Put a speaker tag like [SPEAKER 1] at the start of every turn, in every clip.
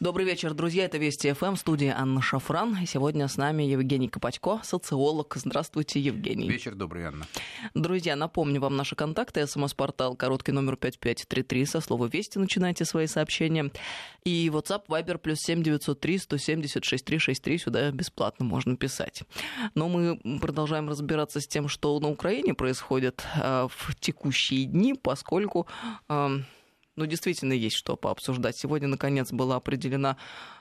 [SPEAKER 1] Добрый вечер, друзья. Это Вести ФМ, студия Анна Шафран. Сегодня с нами Евгений Копачко, социолог. Здравствуйте, Евгений.
[SPEAKER 2] Вечер добрый, Анна.
[SPEAKER 1] Друзья, напомню вам наши контакты. СМС-портал, короткий номер 5533. Со слова «Вести» начинайте свои сообщения. И WhatsApp, Viber, плюс 7903 176 363. Сюда бесплатно можно писать. Но мы продолжаем разбираться с тем, что на Украине происходит э, в текущие дни, поскольку э, ну, действительно есть что пообсуждать. Сегодня, наконец, была определена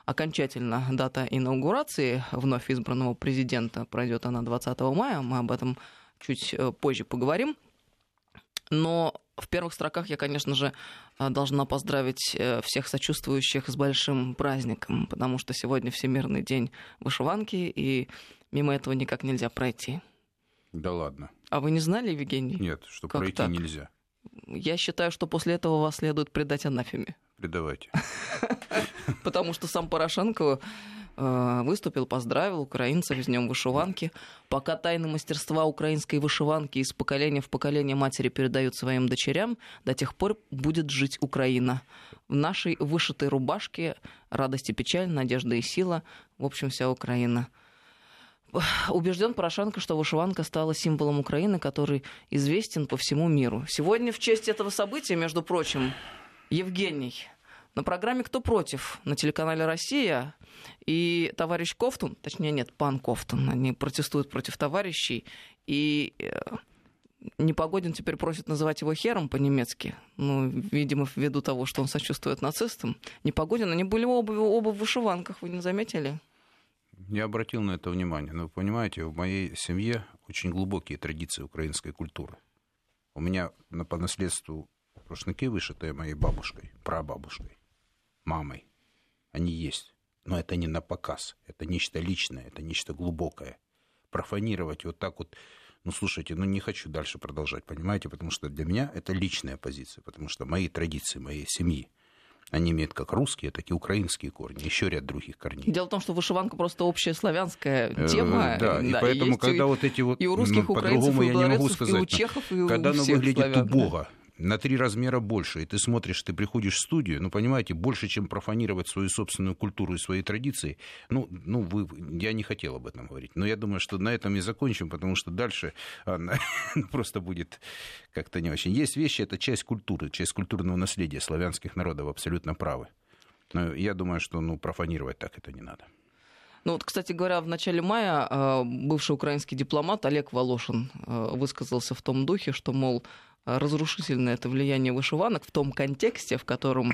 [SPEAKER 1] окончательно дата инаугурации вновь избранного президента. Пройдет она 20 мая. Мы об этом чуть э, позже поговорим. Но в первых строках я, конечно же, э, должна поздравить э, всех сочувствующих с большим праздником, потому что сегодня Всемирный день вышиванки, и мимо этого никак нельзя пройти.
[SPEAKER 2] Да ладно.
[SPEAKER 1] А вы не знали, Евгений?
[SPEAKER 2] Нет, что
[SPEAKER 1] как
[SPEAKER 2] пройти
[SPEAKER 1] так?
[SPEAKER 2] нельзя.
[SPEAKER 1] Я считаю, что после этого вас следует предать анафеме.
[SPEAKER 2] Предавайте.
[SPEAKER 1] Потому что сам Порошенко э, выступил, поздравил украинцев с Днем вышиванки. Пока тайны мастерства украинской вышиванки из поколения в поколение матери передают своим дочерям, до тех пор будет жить Украина. В нашей вышитой рубашке радость и печаль, надежда и сила, в общем, вся Украина. Убежден Порошенко, что вышиванка стала символом Украины, который известен по всему миру. Сегодня в честь этого события, между прочим, Евгений, на программе «Кто против» на телеканале «Россия» и товарищ Кофтун, точнее нет, пан Кофтун, они протестуют против товарищей, и э, Непогодин теперь просит называть его Хером по-немецки, ну, видимо, ввиду того, что он сочувствует нацистам. Непогодин, они были оба, оба в вышиванках, вы не заметили?
[SPEAKER 2] Я обратил на это внимание. Но вы понимаете, в моей семье очень глубокие традиции украинской культуры. У меня по наследству рушники, вышитые моей бабушкой, прабабушкой, мамой, они есть. Но это не на показ. Это нечто личное, это нечто глубокое. Профанировать вот так вот ну, слушайте, ну, не хочу дальше продолжать, понимаете, потому что для меня это личная позиция, потому что мои традиции, моей семьи, они имеют как русские, так и украинские корни, еще ряд других корней.
[SPEAKER 1] Дело в том, что вышиванка просто общая славянская тема.
[SPEAKER 2] Э, да, и поэтому, и когда
[SPEAKER 1] и,
[SPEAKER 2] вот эти вот...
[SPEAKER 1] И у русских,
[SPEAKER 2] ну,
[SPEAKER 1] украинцев, и
[SPEAKER 2] я не могу
[SPEAKER 1] сказать, и у чехов, и
[SPEAKER 2] Когда
[SPEAKER 1] у
[SPEAKER 2] оно
[SPEAKER 1] всех
[SPEAKER 2] выглядит
[SPEAKER 1] славян,
[SPEAKER 2] убого, на три размера больше, и ты смотришь, ты приходишь в студию, ну, понимаете, больше, чем профанировать свою собственную культуру и свои традиции, ну, ну вы, я не хотел об этом говорить, но я думаю, что на этом и закончим, потому что дальше Анна, просто будет как-то не очень. Есть вещи, это часть культуры, часть культурного наследия славянских народов, абсолютно правы. Но я думаю, что ну, профанировать так это не надо.
[SPEAKER 1] Ну вот, кстати говоря, в начале мая э, бывший украинский дипломат Олег Волошин э, высказался в том духе, что, мол, разрушительное это влияние вышиванок в том контексте, в котором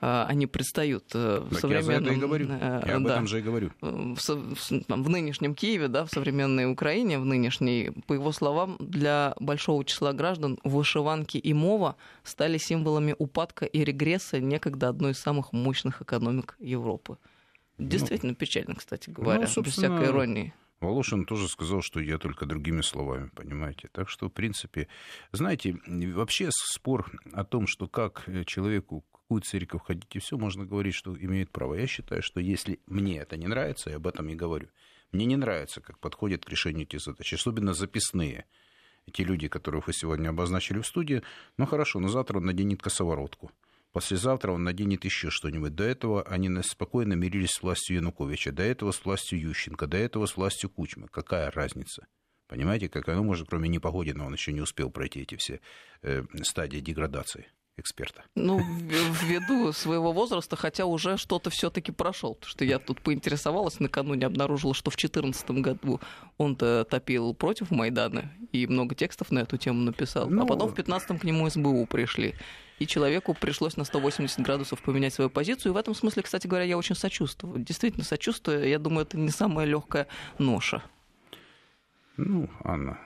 [SPEAKER 1] э, они предстают э, в
[SPEAKER 2] так
[SPEAKER 1] современном...
[SPEAKER 2] Я и говорю. Э, я об
[SPEAKER 1] да,
[SPEAKER 2] этом же и говорю.
[SPEAKER 1] В, в, там, в нынешнем Киеве, да, в современной Украине, в нынешней, по его словам, для большого числа граждан вышиванки и мова стали символами упадка и регресса некогда одной из самых мощных экономик Европы. Действительно ну, печально, кстати говоря, ну, без всякой иронии.
[SPEAKER 2] Волошин тоже сказал, что я только другими словами, понимаете. Так что, в принципе, знаете, вообще спор о том, что как человеку какую церковь ходить и все, можно говорить, что имеет право. Я считаю, что если мне это не нравится, я об этом и говорю. Мне не нравится, как подходят к решению этих задач, особенно записные. Те люди, которых вы сегодня обозначили в студии, ну хорошо, но завтра он наденет косоворотку. Послезавтра он наденет еще что-нибудь. До этого они спокойно мирились с властью Януковича, до этого с властью Ющенко, до этого с властью Кучмы. Какая разница? Понимаете, как оно может, кроме Непогодина, он еще не успел пройти эти все э, стадии деградации эксперта.
[SPEAKER 1] Ну, ввиду своего возраста, хотя уже что-то все-таки прошел. Потому что я тут поинтересовалась, накануне обнаружила, что в 2014 году он-то топил против Майдана и много текстов на эту тему написал. Ну... А потом в 2015 к нему СБУ пришли и человеку пришлось на 180 градусов поменять свою позицию. И в этом смысле, кстати говоря, я очень сочувствую. Действительно сочувствую. Я думаю, это не самая легкая ноша.
[SPEAKER 2] Ну, Анна,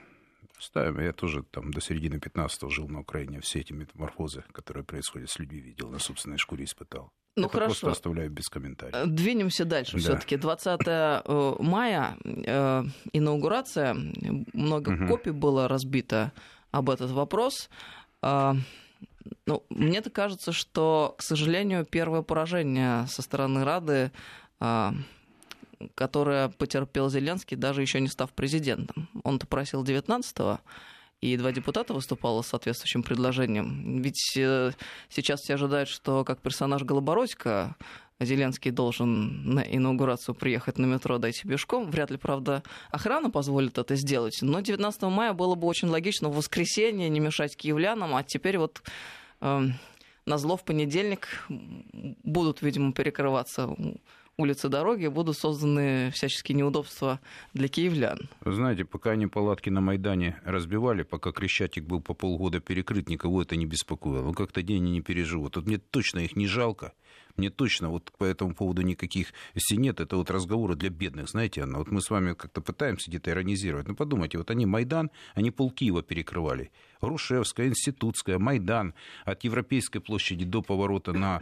[SPEAKER 2] ставим. Я тоже там до середины 15-го жил на Украине. Все эти метаморфозы, которые происходят с людьми, видел, на собственной шкуре испытал.
[SPEAKER 1] Ну
[SPEAKER 2] Это
[SPEAKER 1] хорошо.
[SPEAKER 2] просто оставляю без комментариев.
[SPEAKER 1] Э, двинемся дальше да. все-таки. 20 э, мая э, инаугурация. Много угу. копий было разбито об этот вопрос. А, ну, мне так кажется, что, к сожалению, первое поражение со стороны Рады, а, которое потерпел Зеленский, даже еще не став президентом. Он-то просил 19-го, и два депутата выступало с соответствующим предложением. Ведь э, сейчас все ожидают, что как персонаж Голобородько Зеленский должен на инаугурацию приехать на метро, дойти пешком. Вряд ли, правда, охрана позволит это сделать. Но 19 мая было бы очень логично в воскресенье не мешать киевлянам, а теперь вот э, на зло в понедельник будут, видимо, перекрываться улицы, дороги, будут созданы всяческие неудобства для киевлян.
[SPEAKER 2] Знаете, пока они палатки на Майдане разбивали, пока Крещатик был по полгода перекрыт, никого это не беспокоило. Ну, как-то день не переживут. Вот мне точно их не жалко. Мне точно вот по этому поводу никаких если нет, это вот разговоры для бедных, знаете, Анна. Вот мы с вами как-то пытаемся где-то иронизировать. Ну, подумайте, вот они Майдан, они пол Киева перекрывали. Грушевская, Институтская, Майдан от Европейской площади до поворота на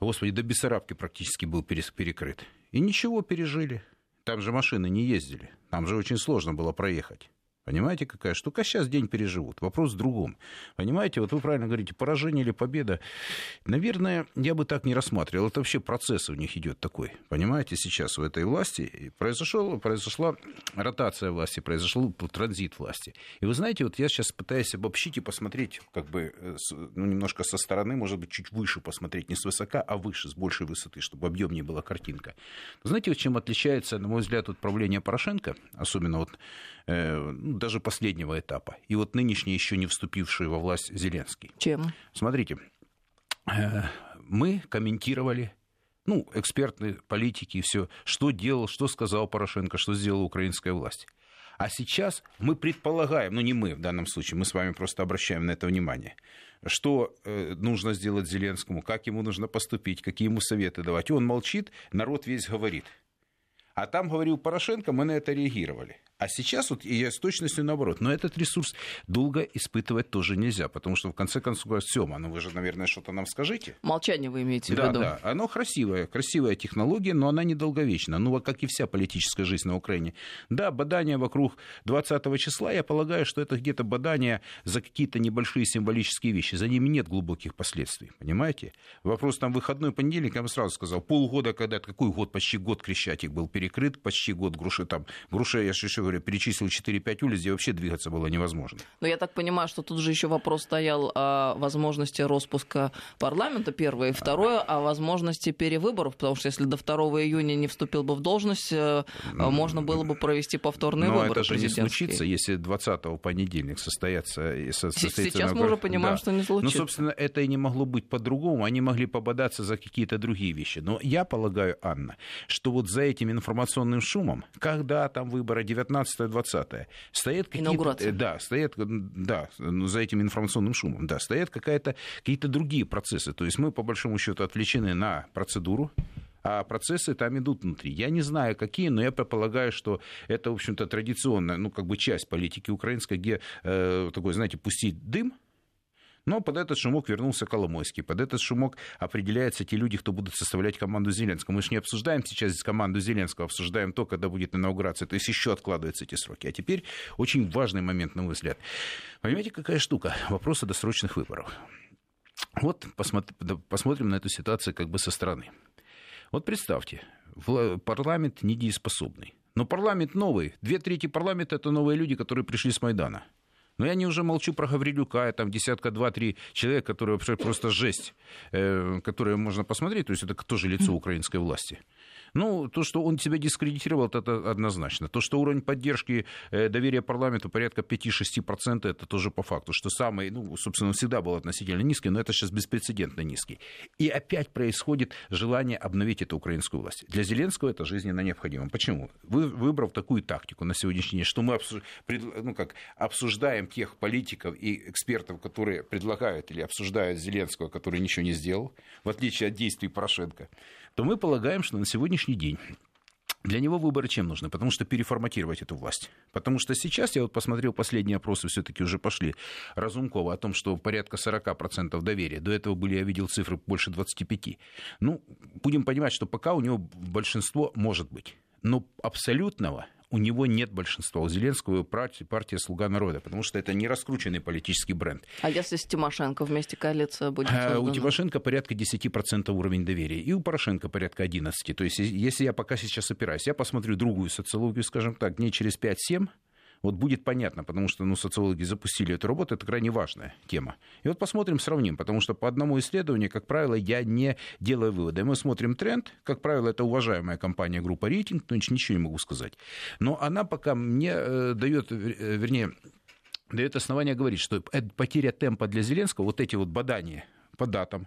[SPEAKER 2] Господи, до Бессарабки практически был перекрыт. И ничего, пережили. Там же машины не ездили. Там же очень сложно было проехать. Понимаете, какая штука? Сейчас день переживут. Вопрос в другом. Понимаете, вот вы правильно говорите, поражение или победа. Наверное, я бы так не рассматривал. Это вообще процесс у них идет такой. Понимаете, сейчас у этой власти произошел, произошла ротация власти, произошел транзит власти. И вы знаете, вот я сейчас пытаюсь обобщить и посмотреть, как бы, э, ну, немножко со стороны, может быть, чуть выше посмотреть, не с высока, а выше, с большей высоты, чтобы объемнее была картинка. знаете, вот чем отличается, на мой взгляд, вот правление Порошенко, особенно вот даже последнего этапа. И вот нынешний, еще не вступивший во власть Зеленский.
[SPEAKER 1] Чем?
[SPEAKER 2] Смотрите, э, мы комментировали ну, экспертные политики, все, что делал, что сказал Порошенко, что сделала украинская власть. А сейчас мы предполагаем, ну не мы в данном случае, мы с вами просто обращаем на это внимание, что э, нужно сделать Зеленскому, как ему нужно поступить, какие ему советы давать. И он молчит, народ весь говорит. А там говорил Порошенко, мы на это реагировали. А сейчас вот я с точностью наоборот. Но этот ресурс долго испытывать тоже нельзя, потому что в конце концов говорят, Сема, ну вы же, наверное, что-то нам скажите.
[SPEAKER 1] Молчание вы имеете
[SPEAKER 2] да,
[SPEAKER 1] в виду?
[SPEAKER 2] Да, оно красивое, красивая технология, но она недолговечна. Ну, как и вся политическая жизнь на Украине. Да, бадание вокруг 20 числа, я полагаю, что это где-то бадание за какие-то небольшие символические вещи. За ними нет глубоких последствий, понимаете? Вопрос там выходной понедельник, я бы сразу сказал, полгода, когда, какой год, почти год Крещатик был перекрыт, почти год Груши там, Груша, я же говорю, перечислил 4-5 улиц, где вообще двигаться было невозможно.
[SPEAKER 1] Но я так понимаю, что тут же еще вопрос стоял о возможности распуска парламента, первое, и второе, о возможности перевыборов, потому что если до 2 июня не вступил бы в должность, э, ну, можно было бы провести повторные
[SPEAKER 2] но
[SPEAKER 1] выборы
[SPEAKER 2] это же не случится, если 20 понедельник состоятся.
[SPEAKER 1] состоится Сейчас мы уже понимаем, да. что не случится.
[SPEAKER 2] Ну, собственно, это и не могло быть по-другому. Они могли пободаться за какие-то другие вещи. Но я полагаю, Анна, что вот за этим информационным шумом, когда там выборы 19 20 стоят какие-то... Э, да, стоят, да, ну, за этим информационным шумом, да, стоят какие-то другие процессы. То есть мы, по большому счету, отвлечены на процедуру, а процессы там идут внутри. Я не знаю, какие, но я предполагаю, что это, в общем-то, традиционная, ну, как бы часть политики украинской, где э, такой, знаете, пустить дым, но под этот шумок вернулся Коломойский. Под этот шумок определяются те люди, кто будут составлять команду Зеленского. Мы же не обсуждаем сейчас команду Зеленского, обсуждаем то, когда будет инаугурация. То есть еще откладываются эти сроки. А теперь очень важный момент, на мой взгляд. Понимаете, какая штука? Вопрос о досрочных выборах. Вот посмотрим на эту ситуацию как бы со стороны. Вот представьте, парламент недееспособный. Но парламент новый. Две трети парламента – это новые люди, которые пришли с Майдана. Но я не уже молчу про Гаврилюка, там десятка, два-три человека, которые вообще просто жесть, э, которые можно посмотреть, то есть это тоже лицо украинской власти. Ну, то, что он себя дискредитировал, это однозначно. То, что уровень поддержки э, доверия парламенту порядка 5-6%, это тоже по факту, что самый, ну, собственно, он всегда был относительно низкий, но это сейчас беспрецедентно низкий. И опять происходит желание обновить эту украинскую власть. Для Зеленского это жизненно необходимо. Почему? Вы, выбрав такую тактику на сегодняшний день, что мы обсуж... ну, как, обсуждаем тех политиков и экспертов, которые предлагают или обсуждают Зеленского, который ничего не сделал, в отличие от действий Порошенко, то мы полагаем, что на сегодняшний день для него выборы чем нужны? Потому что переформатировать эту власть. Потому что сейчас, я вот посмотрел, последние опросы все-таки уже пошли Разумкова о том, что порядка 40% доверия. До этого были, я видел цифры больше 25%. Ну, будем понимать, что пока у него большинство может быть. Но абсолютного у него нет большинства. У Зеленского партия, партия «Слуга народа», потому что это не раскрученный политический бренд.
[SPEAKER 1] А если с Тимошенко вместе коалиция будет а, создана?
[SPEAKER 2] У Тимошенко порядка 10% уровень доверия, и у Порошенко порядка 11%. То есть если я пока сейчас опираюсь, я посмотрю другую социологию, скажем так, дней через 5-7, вот будет понятно, потому что ну, социологи запустили эту работу, это крайне важная тема. И вот посмотрим, сравним, потому что по одному исследованию, как правило, я не делаю выводы. Мы смотрим тренд, как правило, это уважаемая компания группа рейтинг, но ничего не могу сказать. Но она пока мне э, дает, э, вернее, дает основание говорить, что потеря темпа для Зеленского, вот эти вот бадания по датам,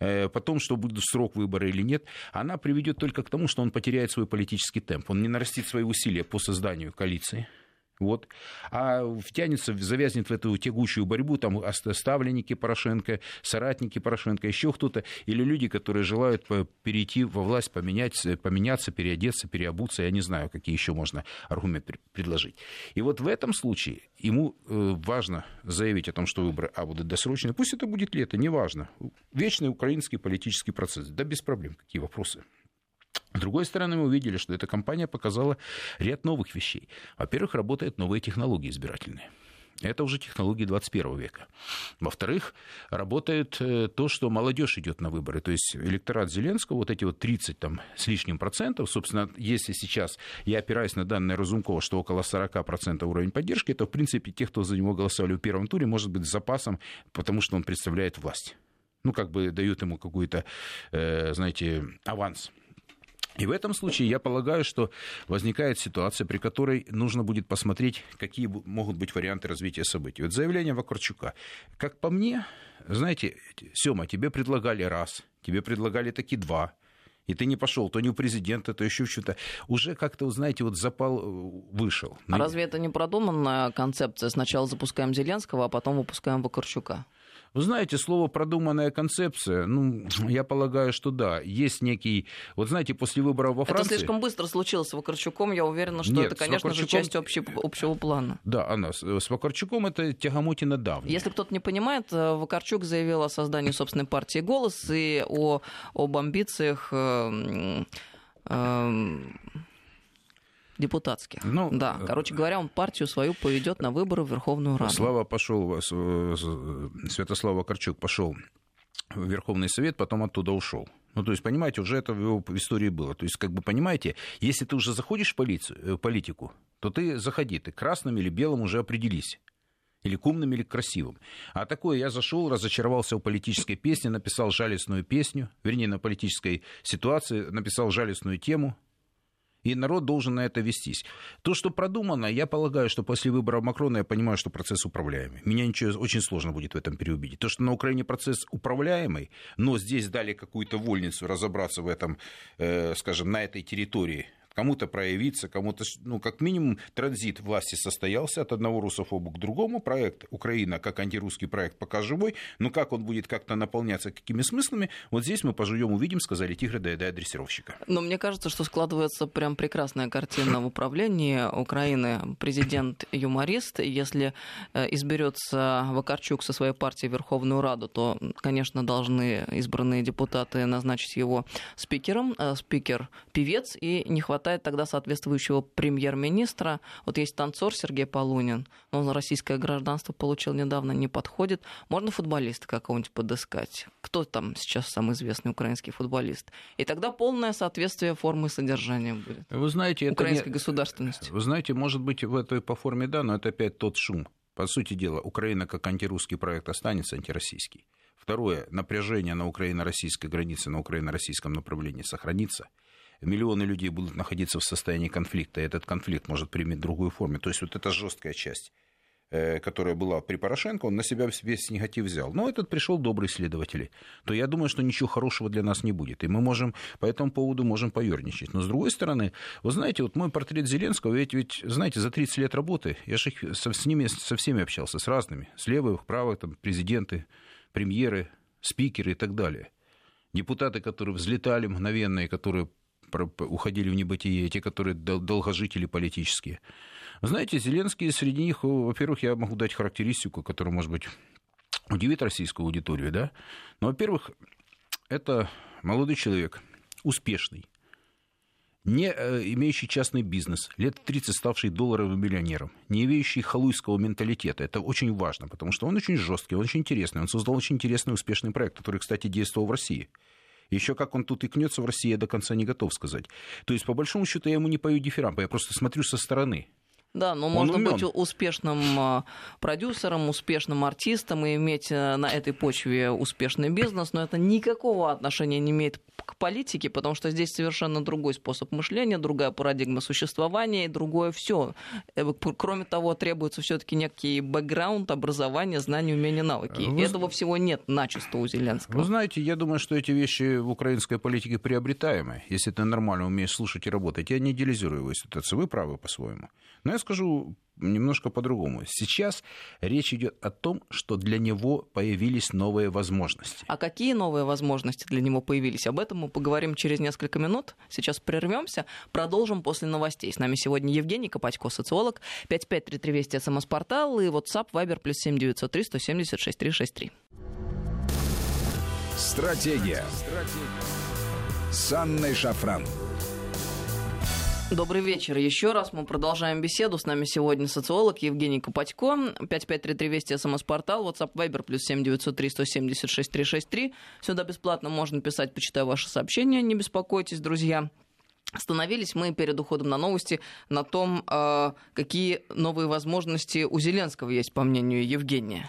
[SPEAKER 2] э, потом, что будет срок выбора или нет, она приведет только к тому, что он потеряет свой политический темп. Он не нарастит свои усилия по созданию коалиции. Вот. А втянется, завязнет в эту тягучую борьбу там ставленники Порошенко, соратники Порошенко, еще кто-то, или люди, которые желают перейти во власть, поменять, поменяться, переодеться, переобуться, я не знаю, какие еще можно аргументы предложить. И вот в этом случае ему э, важно заявить о том, что выборы а, будут досрочные, пусть это будет лето, неважно. Вечный украинский политический процесс, да без проблем, какие вопросы. С другой стороны, мы увидели, что эта компания показала ряд новых вещей. Во-первых, работают новые технологии избирательные. Это уже технологии 21 века. Во-вторых, работает э, то, что молодежь идет на выборы. То есть электорат Зеленского, вот эти вот 30 там, с лишним процентов, собственно, если сейчас я опираюсь на данные Разумкова, что около 40 процентов уровень поддержки, то, в принципе, те, кто за него голосовали в первом туре, может быть с запасом, потому что он представляет власть. Ну, как бы дают ему какой-то, э, знаете, аванс. И в этом случае я полагаю, что возникает ситуация, при которой нужно будет посмотреть, какие могут быть варианты развития событий. Вот заявление Вакарчука. Как по мне, знаете, Сема, тебе предлагали раз, тебе предлагали таки два, и ты не пошел, то не у президента, то еще что-то. Уже как-то, знаете, вот запал э, вышел.
[SPEAKER 1] А разве это не продуманная концепция? Сначала запускаем Зеленского, а потом выпускаем Вакарчука.
[SPEAKER 2] Вы знаете, слово продуманная концепция, ну, я полагаю, что да. Есть некий, вот знаете, после выборов во Франции...
[SPEAKER 1] Это слишком быстро случилось с Вакарчуком, я уверена, что Нет, это, конечно Вакарчуком... же, часть общего, общего плана.
[SPEAKER 2] Да, она, с Вакарчуком это тягомотина давняя.
[SPEAKER 1] Если кто-то не понимает, э, Вакарчук заявил о создании собственной партии «Голос» и о, об амбициях э, э, депутатских. Ну, да, э, короче говоря, он партию свою поведет на выборы в Верховную Раду.
[SPEAKER 2] Слава пошел, э, Святослав Вакарчук пошел в Верховный Совет, потом оттуда ушел. Ну, то есть, понимаете, уже это в его истории было. То есть, как бы, понимаете, если ты уже заходишь в, полицию, в э, политику, то ты заходи, ты красным или белым уже определись. Или к умным, или к красивым. А такое я зашел, разочаровался в политической песне, написал жалостную песню, вернее, на политической ситуации, написал жалостную тему, и народ должен на это вестись. То, что продумано, я полагаю, что после выбора Макрона я понимаю, что процесс управляемый. Меня ничего очень сложно будет в этом переубедить. То, что на Украине процесс управляемый, но здесь дали какую-то вольницу разобраться в этом, э, скажем, на этой территории кому-то проявиться, кому-то, ну, как минимум, транзит власти состоялся от одного русофоба к другому. Проект Украина, как антирусский проект, пока живой, но как он будет как-то наполняться, какими смыслами, вот здесь мы пожуем, увидим, сказали тигры, доедая дрессировщика.
[SPEAKER 1] Но мне кажется, что складывается прям прекрасная картина в управлении Украины. Президент юморист, если э, изберется Вакарчук со своей партией в Верховную Раду, то, конечно, должны избранные депутаты назначить его спикером. Э, спикер певец, и не хватает хватает тогда соответствующего премьер-министра. Вот есть танцор Сергей Полунин, он российское гражданство получил недавно, не подходит. Можно футболиста какого-нибудь подыскать? Кто там сейчас самый известный украинский футболист? И тогда полное соответствие формы и содержания будет.
[SPEAKER 2] Вы знаете,
[SPEAKER 1] Украинской не... государственности.
[SPEAKER 2] Вы знаете, может быть, в этой по форме да, но это опять тот шум. По сути дела, Украина как антирусский проект останется антироссийский. Второе, напряжение на украино-российской границе, на украино-российском направлении сохранится миллионы людей будут находиться в состоянии конфликта, и этот конфликт может принять другую форму. То есть вот эта жесткая часть э, которая была при Порошенко, он на себя весь негатив взял. Но этот пришел добрый следователь. То я думаю, что ничего хорошего для нас не будет. И мы можем по этому поводу можем поерничать. Но с другой стороны, вы знаете, вот мой портрет Зеленского, ведь, ведь знаете, за 30 лет работы я же с ними, со всеми общался, с разными. С левых, правых, там, президенты, премьеры, спикеры и так далее. Депутаты, которые взлетали мгновенно и которые уходили в небытие, те, которые долгожители политические. Знаете, Зеленский среди них, во-первых, я могу дать характеристику, которая, может быть, удивит российскую аудиторию, да? Но, во-первых, это молодой человек, успешный, не э, имеющий частный бизнес, лет 30 ставший долларовым миллионером, не имеющий халуйского менталитета. Это очень важно, потому что он очень жесткий, он очень интересный. Он создал очень интересный, успешный проект, который, кстати, действовал в России. Еще как он тут икнется в России, я до конца не готов сказать. То есть, по большому счету, я ему не пою дифирамбы, я просто смотрю со стороны.
[SPEAKER 1] Да, но
[SPEAKER 2] Он
[SPEAKER 1] можно
[SPEAKER 2] умен.
[SPEAKER 1] быть успешным а, продюсером, успешным артистом и иметь э, на этой почве успешный бизнес, но это никакого отношения не имеет к политике, потому что здесь совершенно другой способ мышления, другая парадигма существования и другое все. Кроме того, требуется все-таки некий бэкграунд, образование, знания, умения, навыки.
[SPEAKER 2] Вы-
[SPEAKER 1] Этого всего нет начисто у Зеленского.
[SPEAKER 2] Вы знаете, я думаю, что эти вещи в украинской политике приобретаемы, если ты нормально умеешь слушать и работать. Я не идеализирую его ситуацию, вы правы по-своему. Но я скажу немножко по-другому. Сейчас речь идет о том, что для него появились новые возможности.
[SPEAKER 1] А какие новые возможности для него появились? Об этом мы поговорим через несколько минут. Сейчас прервемся, продолжим после новостей. С нами сегодня Евгений Копатько, социолог, 5533 Вести, СМС-портал и WhatsApp, Viber, плюс 7903 176 363.
[SPEAKER 3] Стратегия. С Анной Шафран.
[SPEAKER 1] Добрый вечер. Еще раз мы продолжаем беседу. С нами сегодня социолог Евгений Копатько. 5533 Вести, СМС-портал, WhatsApp, Viber, плюс 7903 176 363. Сюда бесплатно можно писать, почитаю ваши сообщения. Не беспокойтесь, друзья. Остановились мы перед уходом на новости на том, э, какие новые возможности у Зеленского есть, по мнению Евгения.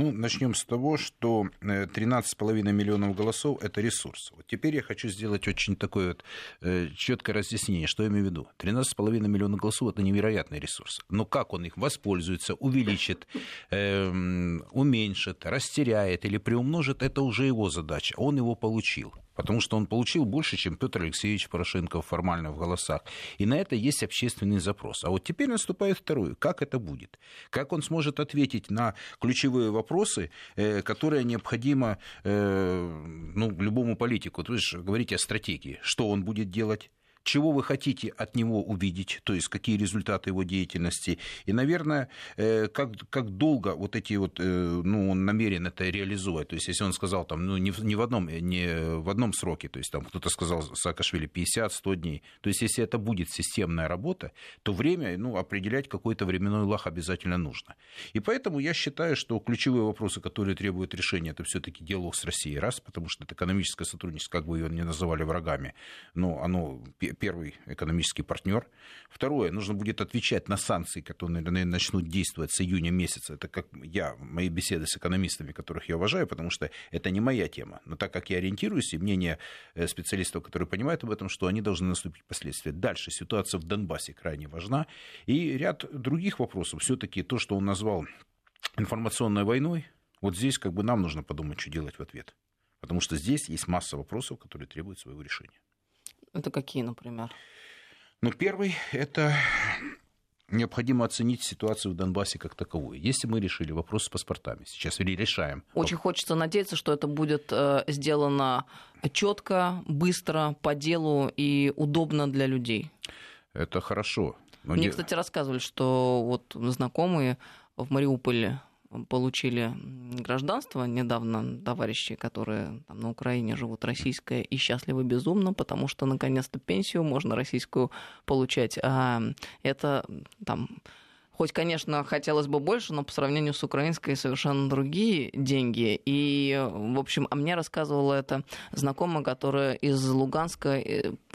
[SPEAKER 2] Ну, начнем с того, что э, 13,5 миллионов голосов – это ресурс. Вот теперь я хочу сделать очень такое вот э, четкое разъяснение, что я имею в виду. 13,5 миллионов голосов – это невероятный ресурс. Но как он их воспользуется, увеличит, эм, уменьшит, растеряет или приумножит – это уже его задача. Он его получил. Потому что он получил больше, чем Петр Алексеевич Порошенко формально в голосах. И на это есть общественный запрос. А вот теперь наступает второй. Как это будет? Как он сможет ответить на ключевые вопросы, э, которые необходимо э, ну, любому политику? То есть говорить о стратегии. Что он будет делать? Чего вы хотите от него увидеть, то есть какие результаты его деятельности, и, наверное, э, как, как долго вот эти вот, э, ну, он намерен это реализовать, то есть если он сказал там, ну, не не в, одном, не в одном сроке, то есть там кто-то сказал Саакашвили 50-100 дней, то есть если это будет системная работа, то время, ну, определять какой-то временной лаг обязательно нужно. И поэтому я считаю, что ключевые вопросы, которые требуют решения, это все-таки диалог с Россией, раз, потому что это экономическое сотрудничество, как бы его ни называли врагами, но оно первый экономический партнер. Второе, нужно будет отвечать на санкции, которые, начнут действовать с июня месяца. Это как я, мои беседы с экономистами, которых я уважаю, потому что это не моя тема. Но так как я ориентируюсь, и мнение специалистов, которые понимают об этом, что они должны наступить последствия. Дальше ситуация в Донбассе крайне важна. И ряд других вопросов. Все-таки то, что он назвал информационной войной, вот здесь как бы нам нужно подумать, что делать в ответ. Потому что здесь есть масса вопросов, которые требуют своего решения.
[SPEAKER 1] Это какие, например?
[SPEAKER 2] Ну, первый – это необходимо оценить ситуацию в Донбассе как таковую. Если мы решили вопрос с паспортами, сейчас решаем.
[SPEAKER 1] Очень хочется надеяться, что это будет э, сделано четко, быстро, по делу и удобно для людей.
[SPEAKER 2] Это хорошо.
[SPEAKER 1] Но Мне, не... кстати, рассказывали, что вот знакомые в Мариуполе получили гражданство недавно товарищи, которые там, на Украине живут российское и счастливы безумно, потому что наконец-то пенсию можно российскую получать. А это там Хоть, конечно, хотелось бы больше, но по сравнению с украинской совершенно другие деньги. И, в общем, а мне рассказывала это знакомая, которая из Луганска,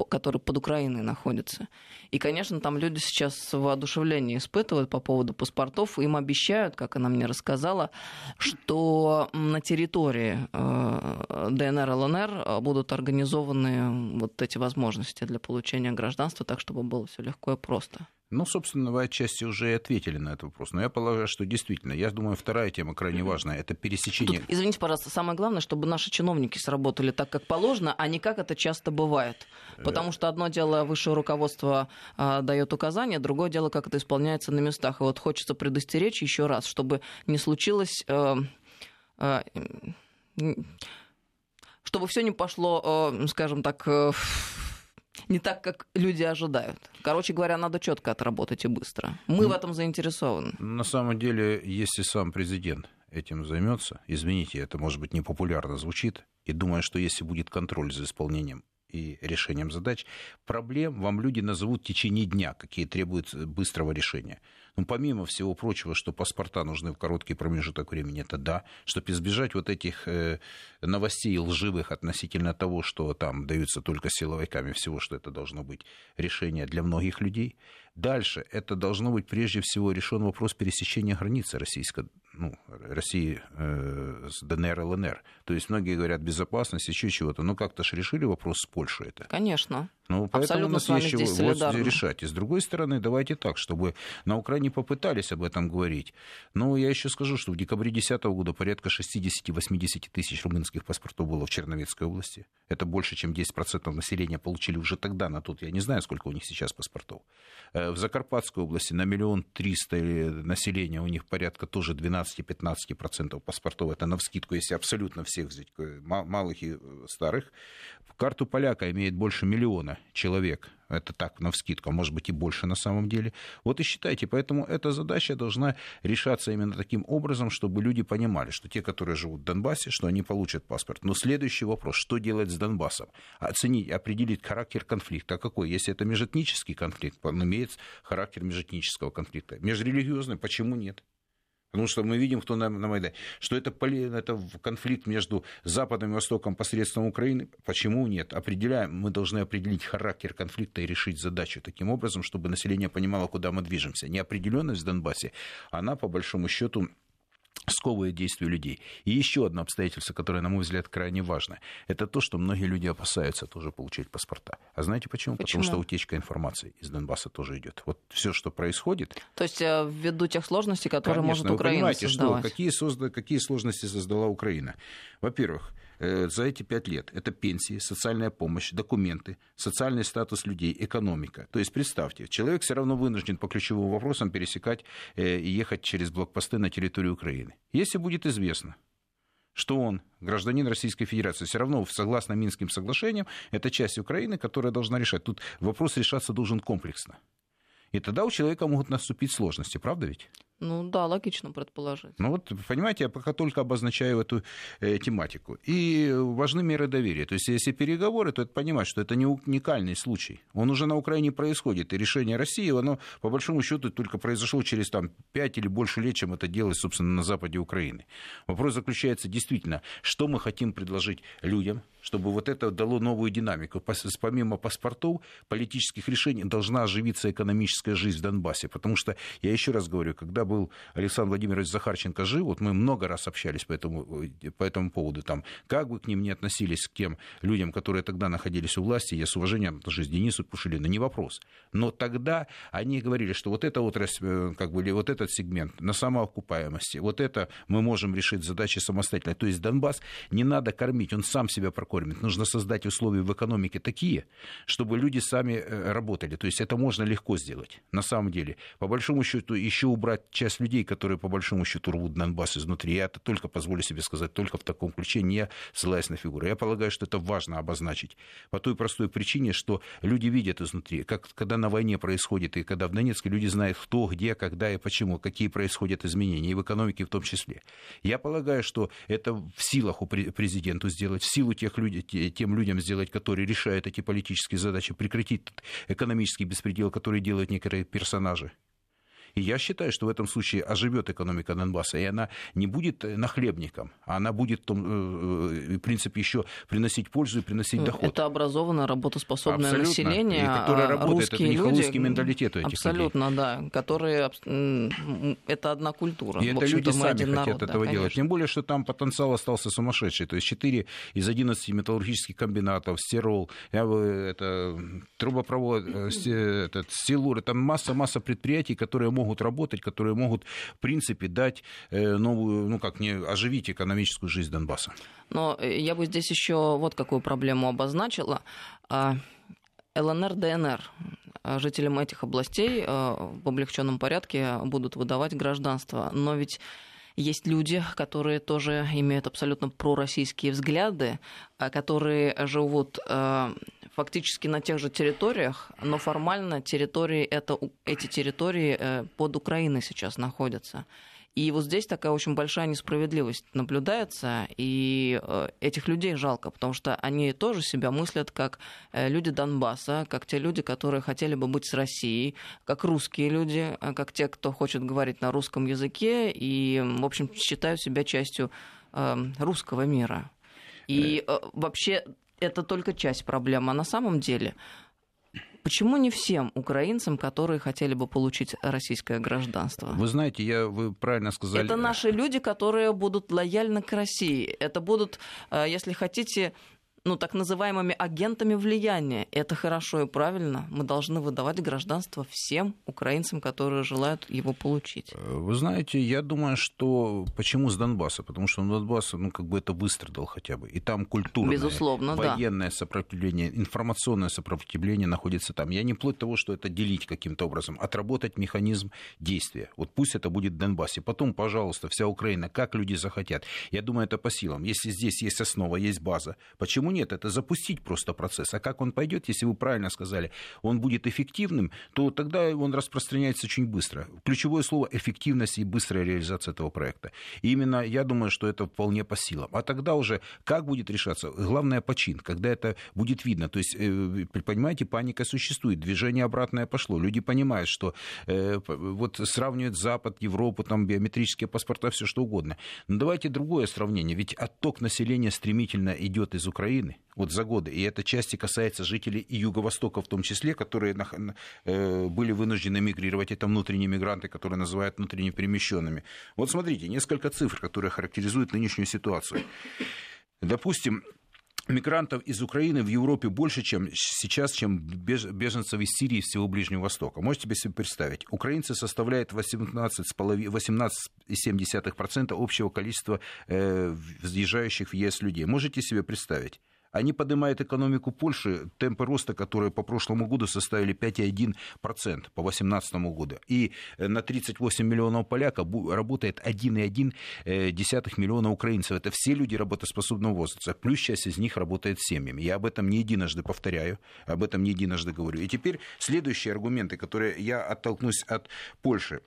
[SPEAKER 1] который под Украиной находится. И, конечно, там люди сейчас воодушевление испытывают по поводу паспортов. Им обещают, как она мне рассказала, что на территории ДНР, ЛНР будут организованы вот эти возможности для получения гражданства, так, чтобы было все легко и просто.
[SPEAKER 2] Ну, собственно, вы отчасти уже и ответили на этот вопрос. Но я полагаю, что действительно, я думаю, вторая тема крайне важная. Это пересечение...
[SPEAKER 1] Тут, извините, пожалуйста, самое главное, чтобы наши чиновники сработали так, как положено, а не как это часто бывает. Потому что одно дело высшее руководство э, дает указания, другое дело, как это исполняется на местах. И вот хочется предостеречь еще раз, чтобы не случилось... Э, э, чтобы все не пошло, э, скажем так, э, не так, как люди ожидают. Короче говоря, надо четко отработать и быстро. Мы ну, в этом заинтересованы.
[SPEAKER 2] На самом деле, если сам президент этим займется, извините, это может быть непопулярно звучит, и думаю, что если будет контроль за исполнением и решением задач, проблем вам люди назовут в течение дня, какие требуют быстрого решения. Ну, помимо всего прочего, что паспорта нужны в короткий промежуток времени, это да. Чтобы избежать вот этих э, новостей лживых относительно того, что там даются только силовиками всего, что это должно быть решение для многих людей. Дальше это должно быть прежде всего решен вопрос пересечения границы российской, ну, России э, с ДНР, ЛНР. То есть многие говорят безопасность, еще чего-то. Но как-то же решили вопрос с Польшей это.
[SPEAKER 1] Конечно.
[SPEAKER 2] Ну, поэтому у нас есть чего вот решать. И с другой стороны, давайте так, чтобы на Украине попытались об этом говорить. Но я еще скажу, что в декабре 2010 года порядка 60-80 тысяч румынских паспортов было в Черновецкой области. Это больше, чем 10% населения получили уже тогда на тот. Я не знаю, сколько у них сейчас паспортов. Э, в Закарпатской области на миллион триста населения у них порядка тоже 12-15% паспортов. Это на вскидку, если абсолютно всех взять, малых и э, старых. Карту поляка имеет больше миллиона человек. Это так, на вскидку, а может быть и больше на самом деле. Вот и считайте, поэтому эта задача должна решаться именно таким образом, чтобы люди понимали, что те, которые живут в Донбассе, что они получат паспорт. Но следующий вопрос, что делать с Донбассом? Оценить, определить характер конфликта. А какой? Если это межэтнический конфликт, он имеет характер межэтнического конфликта. Межрелигиозный, почему нет? Потому что мы видим, кто на, на Майдане, что это, это конфликт между Западом и Востоком посредством Украины. Почему нет? Определяем, мы должны определить характер конфликта и решить задачу таким образом, чтобы население понимало, куда мы движемся. Неопределенность в Донбассе, она, по большому счету, сковывает действия людей. И еще одно обстоятельство, которое, на мой взгляд, крайне важно, это то, что многие люди опасаются тоже получить паспорта. А знаете почему? почему? Потому что утечка информации из Донбасса тоже идет. Вот все, что происходит.
[SPEAKER 1] То есть э, ввиду тех сложностей, которые Конечно, может Украина вы понимаете,
[SPEAKER 2] создавать. Что, какие, созда... какие сложности создала Украина? Во-первых, за эти пять лет. Это пенсии, социальная помощь, документы, социальный статус людей, экономика. То есть представьте, человек все равно вынужден по ключевым вопросам пересекать э, и ехать через блокпосты на территорию Украины. Если будет известно, что он гражданин Российской Федерации. Все равно, согласно Минским соглашениям, это часть Украины, которая должна решать. Тут вопрос решаться должен комплексно. И тогда у человека могут наступить сложности, правда ведь?
[SPEAKER 1] Ну да, логично предположить.
[SPEAKER 2] Ну вот, понимаете, я пока только обозначаю эту э, тематику. И важны меры доверия. То есть, если переговоры, то это понимать, что это не уникальный случай. Он уже на Украине происходит. И решение России, оно, по большому счету, только произошло через там, 5 или больше лет, чем это делалось, собственно, на западе Украины. Вопрос заключается действительно, что мы хотим предложить людям, чтобы вот это дало новую динамику. Помимо паспортов, политических решений должна оживиться экономическая жизнь в Донбассе. Потому что, я еще раз говорю, когда был Александр Владимирович Захарченко жив, вот мы много раз общались по этому, по этому поводу, там, как бы к ним не относились, к тем людям, которые тогда находились у власти, я с уважением отношусь к Денису Пушилину, не вопрос. Но тогда они говорили, что вот эта отрасль, э, как бы, или вот этот сегмент на самоокупаемости, вот это мы можем решить задачи самостоятельно. То есть Донбасс не надо кормить, он сам себя прокормит кормит. Нужно создать условия в экономике такие, чтобы люди сами э, работали. То есть это можно легко сделать, на самом деле. По большому счету, еще убрать часть людей, которые по большому счету рвут Донбасс изнутри. Я это только позволю себе сказать, только в таком ключе, не ссылаясь на фигуры. Я полагаю, что это важно обозначить. По той простой причине, что люди видят изнутри, как когда на войне происходит, и когда в Донецке люди знают, кто, где, когда и почему, какие происходят изменения, и в экономике в том числе. Я полагаю, что это в силах у президента сделать, в силу тех людей, тем людям сделать, которые решают эти политические задачи, прекратить экономический беспредел, который делают некоторые персонажи. И я считаю, что в этом случае оживет экономика Донбасса, и она не будет э, нахлебником, а она будет, в, э, э, принципе, еще приносить пользу и приносить доход.
[SPEAKER 1] Это образованное, работоспособное
[SPEAKER 2] Абсолютно.
[SPEAKER 1] население. И
[SPEAKER 2] которое работает,
[SPEAKER 1] русские
[SPEAKER 2] это не люди, менталитет у этих
[SPEAKER 1] Абсолютно, людей. да. Которые... Это одна культура.
[SPEAKER 2] И это люди сами хотят народ, этого да, делать. Тем более, что там потенциал остался сумасшедший. То есть 4 из 11 металлургических комбинатов, Стерол, это трубопровод, этот, Силур, это масса-масса предприятий, которые могут могут работать, которые могут, в принципе, дать э, новую, ну как, не оживить экономическую жизнь Донбасса.
[SPEAKER 1] Но э, я бы здесь еще вот какую проблему обозначила. А, ЛНР, ДНР. Жителям этих областей э, в облегченном порядке будут выдавать гражданство. Но ведь есть люди, которые тоже имеют абсолютно пророссийские взгляды, которые живут фактически на тех же территориях, но формально территории это, эти территории э, под Украиной сейчас находятся. И вот здесь такая очень большая несправедливость наблюдается, и э, этих людей жалко, потому что они тоже себя мыслят как э, люди Донбасса, как те люди, которые хотели бы быть с Россией, как русские люди, как те, кто хочет говорить на русском языке, и, в общем, считают себя частью русского мира. И вообще это только часть проблемы. А на самом деле Почему не всем украинцам, которые хотели бы получить российское гражданство?
[SPEAKER 2] Вы знаете, я, вы правильно сказали.
[SPEAKER 1] Это наши люди, которые будут лояльны к России. Это будут, э, если хотите, ну, так называемыми агентами влияния. Это хорошо и правильно. Мы должны выдавать гражданство всем украинцам, которые желают его получить.
[SPEAKER 2] Э, вы знаете, я думаю, что почему с Донбасса? Потому что Донбасс, ну, как бы это выстрадал хотя бы. И там культурное,
[SPEAKER 1] Безусловно,
[SPEAKER 2] военное
[SPEAKER 1] да.
[SPEAKER 2] сопротивление, информационное сопротивление находится там. Я не плоть того, что это делить каким-то образом, отработать механизм действия. Вот пусть это будет в Донбассе. Потом, пожалуйста, вся Украина, как люди захотят. Я думаю, это по силам. Если здесь есть основа, есть база, почему нет, это запустить просто процесс. А как он пойдет, если вы правильно сказали, он будет эффективным, то тогда он распространяется очень быстро. Ключевое слово эффективность и быстрая реализация этого проекта. И именно я думаю, что это вполне по силам. А тогда уже как будет решаться? Главное почин, когда это будет видно. То есть, э, понимаете, паника существует, движение обратное пошло. Люди понимают, что э, вот сравнивают Запад, Европу, там биометрические паспорта, все что угодно. Но давайте другое сравнение. Ведь отток населения стремительно идет из Украины вот за годы. И это части касается жителей Юго-Востока в том числе, которые э, были вынуждены мигрировать. Это внутренние мигранты, которые называют внутренне перемещенными. Вот смотрите, несколько цифр, которые характеризуют нынешнюю ситуацию. Допустим, мигрантов из Украины в Европе больше, чем сейчас, чем беженцев из Сирии и всего Ближнего Востока. Можете себе представить? Украинцы составляют 18,7% общего количества э, въезжающих в ЕС людей. Можете себе представить? Они поднимают экономику Польши, темпы роста, которые по прошлому году составили 5,1% по 2018 году. И э, на 38 миллионов поляков работает 1,1 э, миллиона украинцев. Это все люди работоспособного возраста. Плюс часть из них работает семьями. Я об этом не единожды повторяю, об этом не единожды говорю. И теперь следующие аргументы, которые я оттолкнусь от Польши.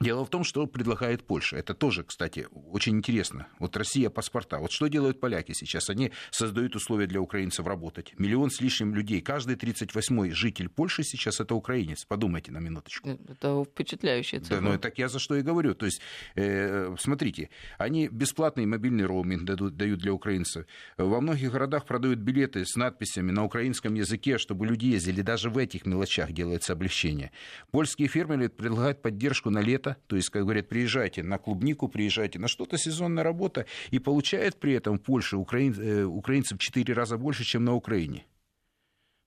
[SPEAKER 2] Дело в том, что предлагает Польша. Это тоже, кстати, очень интересно. Вот Россия паспорта. Вот что делают поляки сейчас? Они создают условия для украинцев работать. Миллион с лишним людей. Каждый 38-й житель Польши сейчас это украинец. Подумайте на минуточку.
[SPEAKER 1] Это впечатляющая цифра.
[SPEAKER 2] Да, ну так я за что и говорю. То есть, э, смотрите, они бесплатный мобильный роуминг дадут, дают для украинцев. Во многих городах продают билеты с надписями на украинском языке, чтобы люди ездили. Даже в этих мелочах делается облегчение. Польские фермеры предлагают поддержку на лето, то есть, как говорят, приезжайте на клубнику, приезжайте на что-то, сезонная работа, и получает при этом в Польше украин, э, украинцев в 4 раза больше, чем на Украине.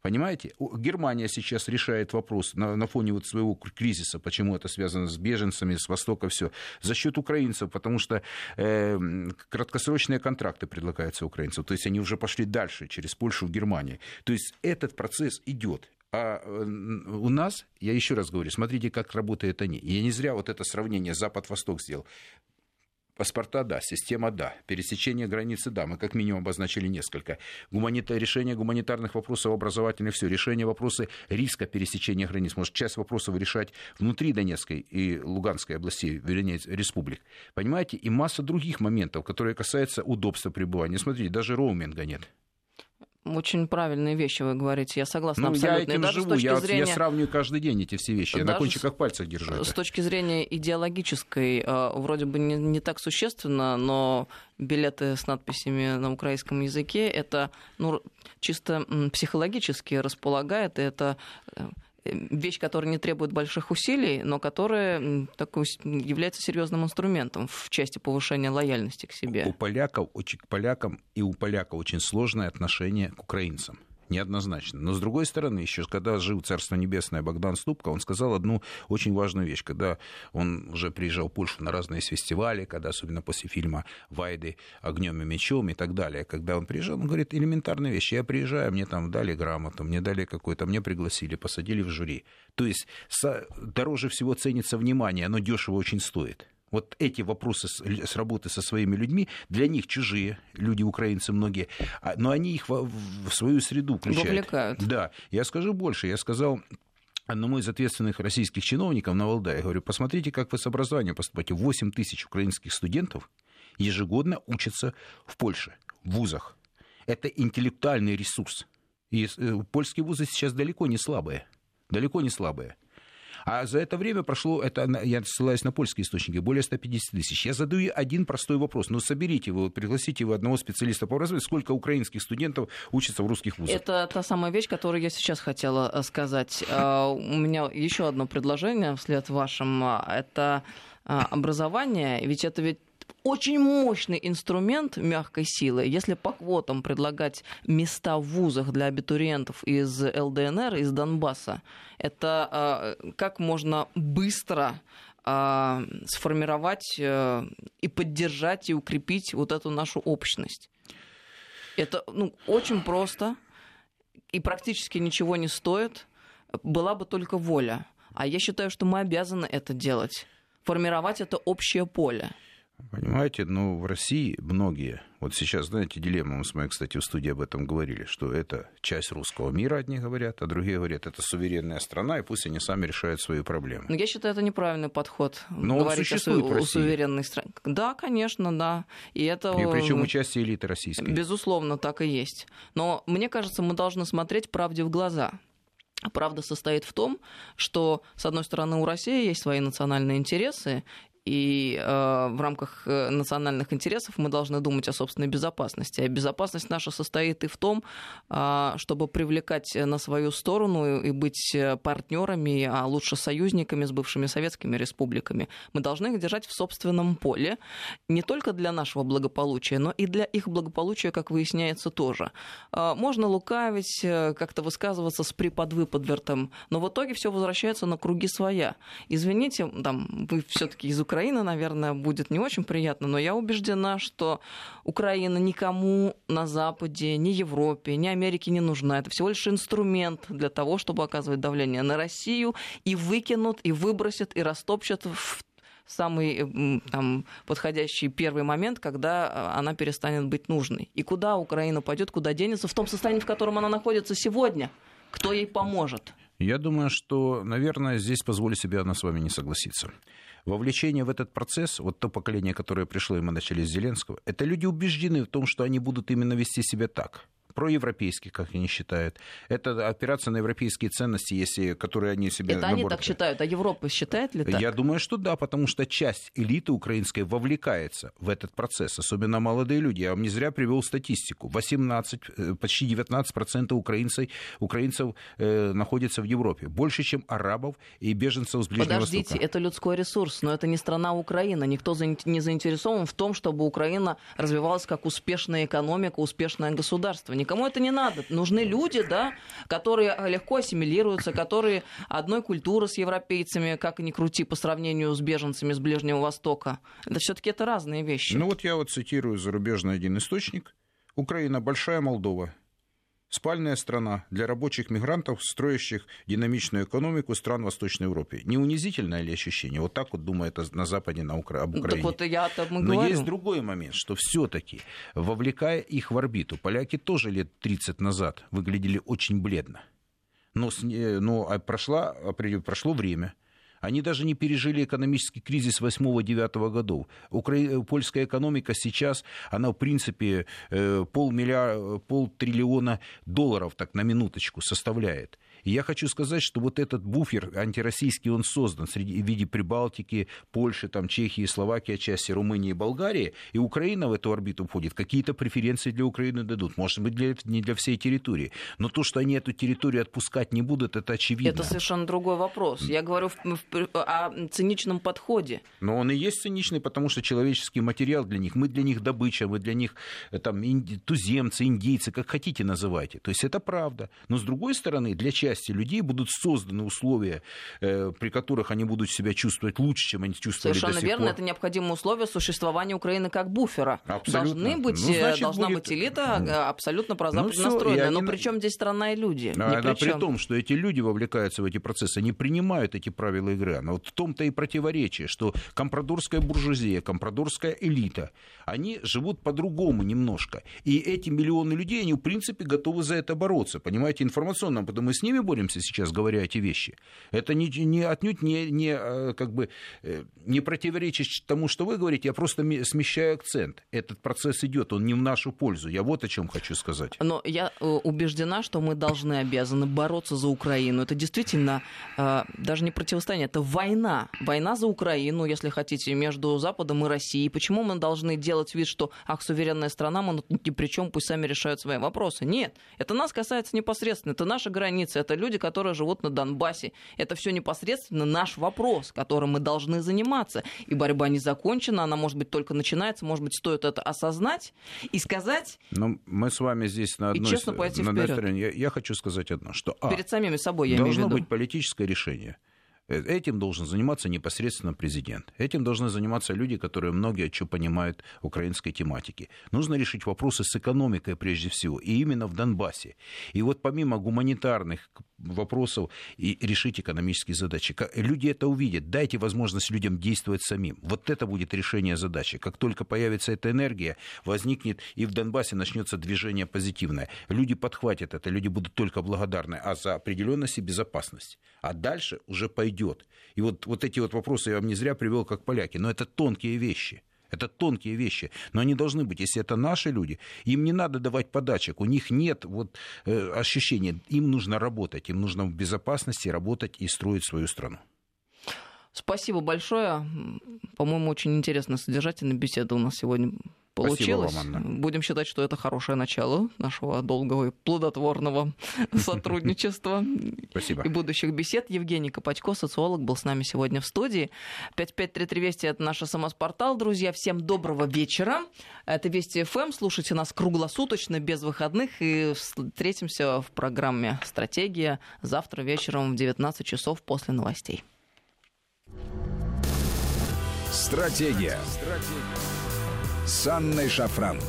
[SPEAKER 2] Понимаете? Германия сейчас решает вопрос на, на фоне вот своего кризиса, почему это связано с беженцами, с Востока, все, за счет украинцев, потому что э, краткосрочные контракты предлагаются украинцам, то есть они уже пошли дальше через Польшу в Германию. То есть этот процесс идет. А у нас, я еще раз говорю, смотрите, как работают они. Я не зря вот это сравнение Запад-Восток сделал. Паспорта, да, система, да. Пересечение границы, да, мы как минимум обозначили несколько. Гуманита... Решение гуманитарных вопросов, образовательных, все. Решение вопроса риска пересечения границ. Может, часть вопросов решать внутри Донецкой и Луганской областей, вернее, республик. Понимаете? И масса других моментов, которые касаются удобства пребывания. Смотрите, даже роуминга нет.
[SPEAKER 1] Очень правильные вещи вы говорите, я согласна
[SPEAKER 2] ну,
[SPEAKER 1] абсолютно.
[SPEAKER 2] Я этим даже живу, я, зрения... я сравниваю каждый день эти все вещи, я на кончиках пальцев держу.
[SPEAKER 1] С это. точки зрения идеологической, э, вроде бы не, не так существенно, но билеты с надписями на украинском языке, это ну, чисто психологически располагает, и это э, вещь, которая не требует больших усилий, но которая такой, является серьезным инструментом в части повышения лояльности к себе.
[SPEAKER 2] У поляков, к полякам и у поляков очень сложное отношение к украинцам неоднозначно. Но с другой стороны, еще когда жил Царство Небесное Богдан Ступка, он сказал одну очень важную вещь. Когда он уже приезжал в Польшу на разные фестивали, когда особенно после фильма «Вайды огнем и мечом» и так далее, когда он приезжал, он говорит, элементарная вещь. Я приезжаю, мне там дали грамоту, мне дали какой-то, мне пригласили, посадили в жюри. То есть дороже всего ценится внимание, оно дешево очень стоит вот эти вопросы с, с работы со своими людьми, для них чужие, люди украинцы многие, а, но они их в, в свою среду включают.
[SPEAKER 1] Вовлекают.
[SPEAKER 2] Да, я скажу больше, я сказал одному из ответственных российских чиновников на Валдае, говорю, посмотрите, как вы с образованием поступаете. 8 тысяч украинских студентов ежегодно учатся в Польше, в вузах. Это интеллектуальный ресурс. И э, польские вузы сейчас далеко не слабые. Далеко не слабые. А за это время прошло, это я ссылаюсь на польские источники, более 150 тысяч. Я задаю один простой вопрос. Ну, соберите вы, пригласите вы одного специалиста по образованию, сколько украинских студентов учатся в русских вузах?
[SPEAKER 1] Это та самая вещь, которую я сейчас хотела э, сказать. Э, у меня еще одно предложение вслед вашим. Это э, образование, ведь это ведь очень мощный инструмент мягкой силы. Если по квотам предлагать места в вузах для абитуриентов из ЛДНР, из Донбасса, это э, как можно быстро э, сформировать э, и поддержать и укрепить вот эту нашу общность. Это ну, очень просто и практически ничего не стоит. Была бы только воля. А я считаю, что мы обязаны это делать. Формировать это общее поле.
[SPEAKER 2] Понимаете, ну, в России многие, вот сейчас, знаете, дилемма, мы с моей, кстати, в студии об этом говорили, что это часть русского мира, одни говорят, а другие говорят, это суверенная страна, и пусть они сами решают свои проблемы.
[SPEAKER 1] Но я считаю, это неправильный подход. Но он существует о, в России. суверенной стране. Да, конечно, да. И это...
[SPEAKER 2] И причем участие элиты российской.
[SPEAKER 1] Безусловно, так и есть. Но мне кажется, мы должны смотреть правде в глаза. Правда состоит в том, что, с одной стороны, у России есть свои национальные интересы, и э, в рамках э, национальных интересов мы должны думать о собственной безопасности. А безопасность наша состоит и в том, э, чтобы привлекать на свою сторону и быть партнерами, а лучше союзниками с бывшими советскими республиками. Мы должны их держать в собственном поле, не только для нашего благополучия, но и для их благополучия, как выясняется, тоже. Э, можно лукавить, э, как-то высказываться с приподвыподвертом, но в итоге все возвращается на круги своя. Извините, там, вы все-таки из Украины, наверное, будет не очень приятно, но я убеждена, что Украина никому на Западе, ни Европе, ни Америке не нужна. Это всего лишь инструмент для того, чтобы оказывать давление на Россию и выкинут, и выбросят, и растопчат в самый там, подходящий первый момент, когда э, она перестанет быть нужной. И куда Украина пойдет, куда денется, в том состоянии, в котором она находится сегодня, кто ей поможет?
[SPEAKER 2] Я думаю, что, наверное, здесь позволю себе она с вами не согласиться. Вовлечение в этот процесс, вот то поколение, которое пришло, и мы начали с Зеленского, это люди убеждены в том, что они будут именно вести себя так проевропейский, как они считают. Это операция на европейские ценности, если, которые они себе...
[SPEAKER 1] Это они так считают, а Европа считает ли так?
[SPEAKER 2] Я думаю, что да, потому что часть элиты украинской вовлекается в этот процесс, особенно молодые люди. Я вам не зря привел статистику. 18, э, почти 19% украинцев, украинцев э, находятся в Европе. Больше, чем арабов и беженцев с Ближнего
[SPEAKER 1] Подождите,
[SPEAKER 2] Востока.
[SPEAKER 1] это людской ресурс, но это не страна Украина. Никто не заинтересован в том, чтобы Украина развивалась как успешная экономика, успешное государство Никому это не надо. Нужны люди, да, которые легко ассимилируются, которые одной культуры с европейцами, как ни крути, по сравнению с беженцами с Ближнего Востока. Это все-таки это разные вещи.
[SPEAKER 2] Ну вот я вот цитирую зарубежный один источник. Украина большая Молдова, Спальная страна для рабочих мигрантов, строящих динамичную экономику стран Восточной Европы. Не унизительное ли ощущение? Вот так вот думает на Западе на Укра... об Украине.
[SPEAKER 1] Так вот я
[SPEAKER 2] Но
[SPEAKER 1] говорю.
[SPEAKER 2] есть другой момент, что все-таки, вовлекая их в орбиту, поляки тоже лет 30 назад выглядели очень бледно. Но, но а прошла, прошло время, они даже не пережили экономический кризис 8-9 годов. Укра... Польская экономика сейчас, она в принципе э, полмиллиарда, полтриллиона долларов, так на минуточку, составляет. И я хочу сказать, что вот этот буфер антироссийский, он создан среди, в виде Прибалтики, Польши, там, Чехии, Словакии, отчасти Румынии и Болгарии, и Украина в эту орбиту входит. Какие-то преференции для Украины дадут. Может быть, для, не для всей территории. Но то, что они эту территорию отпускать не будут, это очевидно.
[SPEAKER 1] Это совершенно другой вопрос. Я говорю в, в, о циничном подходе.
[SPEAKER 2] Но он и есть циничный, потому что человеческий материал для них, мы для них добыча, мы для них э, там, инди, туземцы, индейцы, как хотите называйте. То есть это правда. Но с другой стороны, для части части людей будут созданы условия, э, при которых они будут себя чувствовать лучше, чем они чувствовали
[SPEAKER 1] Совершенно
[SPEAKER 2] до сих
[SPEAKER 1] верно,
[SPEAKER 2] пор.
[SPEAKER 1] это необходимое условие существования Украины как буфера.
[SPEAKER 2] Абсолютно.
[SPEAKER 1] Должны быть, ну, значит, должна будет... быть элита э, абсолютно прозападно ну, настроенная. Но при чем здесь страна и люди?
[SPEAKER 2] А, при, при том, что эти люди вовлекаются в эти процессы, они принимают эти правила игры. Но вот в том-то и противоречие, что компрадорская буржуазия, компрадорская элита, они живут по-другому немножко. И эти миллионы людей, они в принципе готовы за это бороться. Понимаете, информационно, потому мы с ними боремся сейчас, говоря эти вещи. Это не, не отнюдь не, не, э, как бы, э, не противоречит тому, что вы говорите, я просто смещаю акцент. Этот процесс идет, он не в нашу пользу. Я вот о чем хочу сказать.
[SPEAKER 1] Но я э, убеждена, что мы должны, обязаны бороться за Украину. Это действительно даже не противостояние, это война. Война за Украину, если хотите, между Западом и Россией. Почему мы должны делать вид, что, ах, суверенная страна, мы ни при чем, пусть сами решают свои вопросы? Нет, это нас касается непосредственно. Это наша граница, это люди, которые живут на Донбассе. Это все непосредственно наш вопрос, которым мы должны заниматься. И борьба не закончена, она, может быть, только начинается, может быть, стоит это осознать и сказать.
[SPEAKER 2] Ну, мы с вами здесь на одной,
[SPEAKER 1] и честно пойти
[SPEAKER 2] на
[SPEAKER 1] вперед.
[SPEAKER 2] Я, я хочу сказать одно, что а,
[SPEAKER 1] перед самими собой я имею в виду.
[SPEAKER 2] быть политическое решение. Э, этим должен заниматься непосредственно президент. Этим должны заниматься люди, которые многие что понимают украинской тематики. Нужно решить вопросы с экономикой прежде всего, и именно в Донбассе. И вот помимо гуманитарных вопросов и решить экономические задачи. Люди это увидят. Дайте возможность людям действовать самим. Вот это будет решение задачи. Как только появится эта энергия, возникнет и в Донбассе начнется движение позитивное. Люди подхватят это, люди будут только благодарны. А за определенность и безопасность. А дальше уже пойдет. И вот, вот эти вот вопросы я вам не зря привел как поляки, но это тонкие вещи. Это тонкие вещи, но они должны быть. Если это наши люди, им не надо давать подачек, у них нет вот, э, ощущения, им нужно работать, им нужно в безопасности работать и строить свою страну.
[SPEAKER 1] Спасибо большое. По-моему, очень интересная содержательная беседа у нас сегодня получилось. Спасибо вам, Анна. Будем считать, что это хорошее начало нашего долгого и плодотворного сотрудничества
[SPEAKER 2] Спасибо.
[SPEAKER 1] и будущих бесед. Евгений Копачко, социолог, был с нами сегодня в студии. 5533 Вести — это наш СМС-портал. Друзья, всем доброго вечера. Это Вести ФМ. Слушайте нас круглосуточно, без выходных. И встретимся в программе «Стратегия» завтра вечером в 19 часов после новостей.
[SPEAKER 3] Стратегия. Стратегия с Анной Шафран.